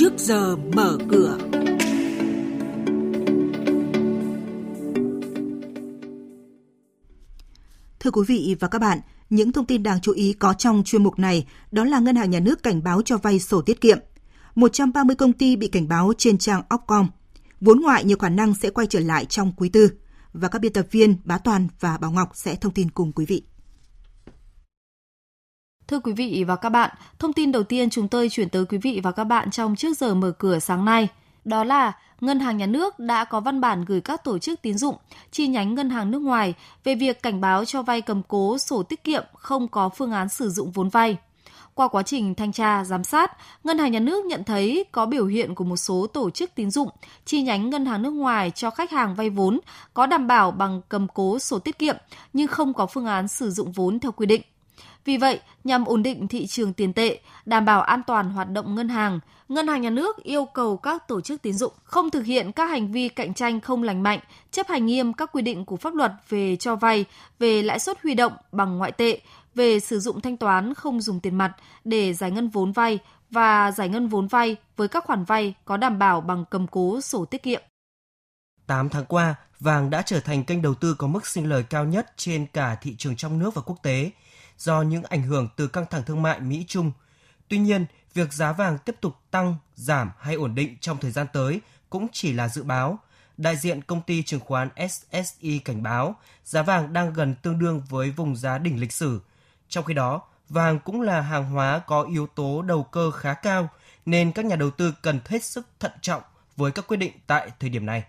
trước giờ mở cửa. Thưa quý vị và các bạn, những thông tin đáng chú ý có trong chuyên mục này đó là Ngân hàng Nhà nước cảnh báo cho vay sổ tiết kiệm. 130 công ty bị cảnh báo trên trang Opcom. Vốn ngoại nhiều khả năng sẽ quay trở lại trong quý tư. Và các biên tập viên Bá Toàn và Bảo Ngọc sẽ thông tin cùng quý vị. Thưa quý vị và các bạn, thông tin đầu tiên chúng tôi chuyển tới quý vị và các bạn trong trước giờ mở cửa sáng nay. Đó là Ngân hàng Nhà nước đã có văn bản gửi các tổ chức tín dụng, chi nhánh ngân hàng nước ngoài về việc cảnh báo cho vay cầm cố sổ tiết kiệm không có phương án sử dụng vốn vay. Qua quá trình thanh tra, giám sát, Ngân hàng Nhà nước nhận thấy có biểu hiện của một số tổ chức tín dụng, chi nhánh ngân hàng nước ngoài cho khách hàng vay vốn có đảm bảo bằng cầm cố sổ tiết kiệm nhưng không có phương án sử dụng vốn theo quy định. Vì vậy, nhằm ổn định thị trường tiền tệ, đảm bảo an toàn hoạt động ngân hàng, Ngân hàng Nhà nước yêu cầu các tổ chức tín dụng không thực hiện các hành vi cạnh tranh không lành mạnh, chấp hành nghiêm các quy định của pháp luật về cho vay, về lãi suất huy động bằng ngoại tệ, về sử dụng thanh toán không dùng tiền mặt để giải ngân vốn vay và giải ngân vốn vay với các khoản vay có đảm bảo bằng cầm cố sổ tiết kiệm. 8 tháng qua, vàng đã trở thành kênh đầu tư có mức sinh lời cao nhất trên cả thị trường trong nước và quốc tế do những ảnh hưởng từ căng thẳng thương mại Mỹ-Trung. Tuy nhiên, việc giá vàng tiếp tục tăng, giảm hay ổn định trong thời gian tới cũng chỉ là dự báo. Đại diện công ty chứng khoán SSI cảnh báo giá vàng đang gần tương đương với vùng giá đỉnh lịch sử. Trong khi đó, vàng cũng là hàng hóa có yếu tố đầu cơ khá cao nên các nhà đầu tư cần hết sức thận trọng với các quyết định tại thời điểm này.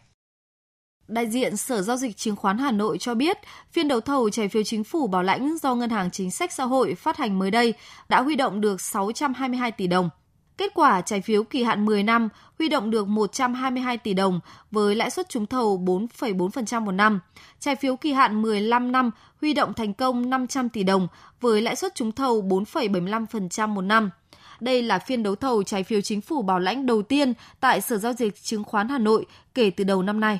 Đại diện Sở Giao dịch Chứng khoán Hà Nội cho biết, phiên đấu thầu trái phiếu chính phủ bảo lãnh do Ngân hàng Chính sách Xã hội phát hành mới đây đã huy động được 622 tỷ đồng. Kết quả trái phiếu kỳ hạn 10 năm huy động được 122 tỷ đồng với lãi suất trúng thầu 4,4% một năm. Trái phiếu kỳ hạn 15 năm huy động thành công 500 tỷ đồng với lãi suất trúng thầu 4,75% một năm. Đây là phiên đấu thầu trái phiếu chính phủ bảo lãnh đầu tiên tại Sở Giao dịch Chứng khoán Hà Nội kể từ đầu năm nay.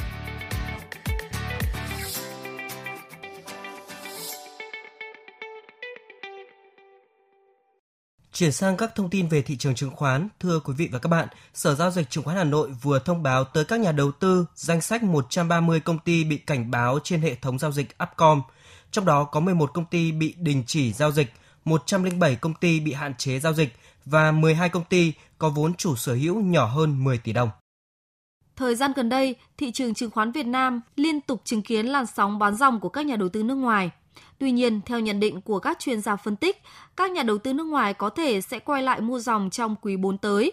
Chuyển sang các thông tin về thị trường chứng khoán, thưa quý vị và các bạn, Sở Giao dịch Chứng khoán Hà Nội vừa thông báo tới các nhà đầu tư danh sách 130 công ty bị cảnh báo trên hệ thống giao dịch Upcom. Trong đó có 11 công ty bị đình chỉ giao dịch, 107 công ty bị hạn chế giao dịch và 12 công ty có vốn chủ sở hữu nhỏ hơn 10 tỷ đồng. Thời gian gần đây, thị trường chứng khoán Việt Nam liên tục chứng kiến làn sóng bán dòng của các nhà đầu tư nước ngoài – Tuy nhiên, theo nhận định của các chuyên gia phân tích, các nhà đầu tư nước ngoài có thể sẽ quay lại mua dòng trong quý 4 tới.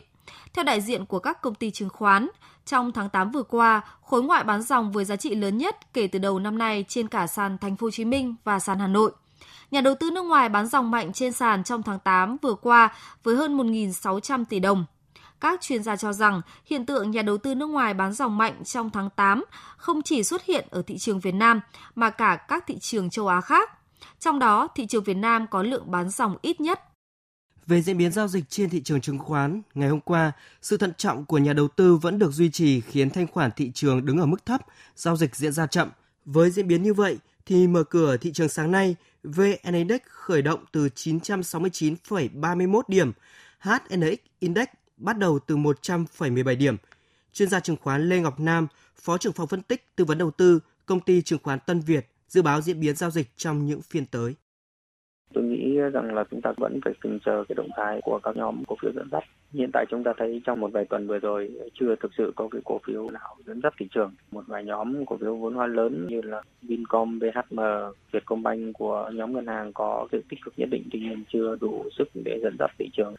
Theo đại diện của các công ty chứng khoán, trong tháng 8 vừa qua, khối ngoại bán dòng với giá trị lớn nhất kể từ đầu năm nay trên cả sàn Thành phố Hồ Chí Minh và sàn Hà Nội. Nhà đầu tư nước ngoài bán dòng mạnh trên sàn trong tháng 8 vừa qua với hơn 1.600 tỷ đồng. Các chuyên gia cho rằng hiện tượng nhà đầu tư nước ngoài bán dòng mạnh trong tháng 8 không chỉ xuất hiện ở thị trường Việt Nam mà cả các thị trường châu Á khác. Trong đó, thị trường Việt Nam có lượng bán dòng ít nhất. Về diễn biến giao dịch trên thị trường chứng khoán, ngày hôm qua, sự thận trọng của nhà đầu tư vẫn được duy trì khiến thanh khoản thị trường đứng ở mức thấp, giao dịch diễn ra chậm. Với diễn biến như vậy, thì mở cửa thị trường sáng nay, VN Index khởi động từ 969,31 điểm, HNX Index bắt đầu từ 100,17 điểm. Chuyên gia chứng khoán Lê Ngọc Nam, Phó trưởng phòng phân tích tư vấn đầu tư, công ty chứng khoán Tân Việt dự báo diễn biến giao dịch trong những phiên tới. Tôi nghĩ rằng là chúng ta vẫn phải từng chờ cái động thái của các nhóm cổ phiếu dẫn dắt. Hiện tại chúng ta thấy trong một vài tuần vừa rồi chưa thực sự có cái cổ phiếu nào dẫn dắt thị trường. Một vài nhóm cổ phiếu vốn hóa lớn như là Vincom, BHM, Vietcombank của nhóm ngân hàng có sự tích cực nhất định tuy nhiên chưa đủ sức để dẫn dắt thị trường.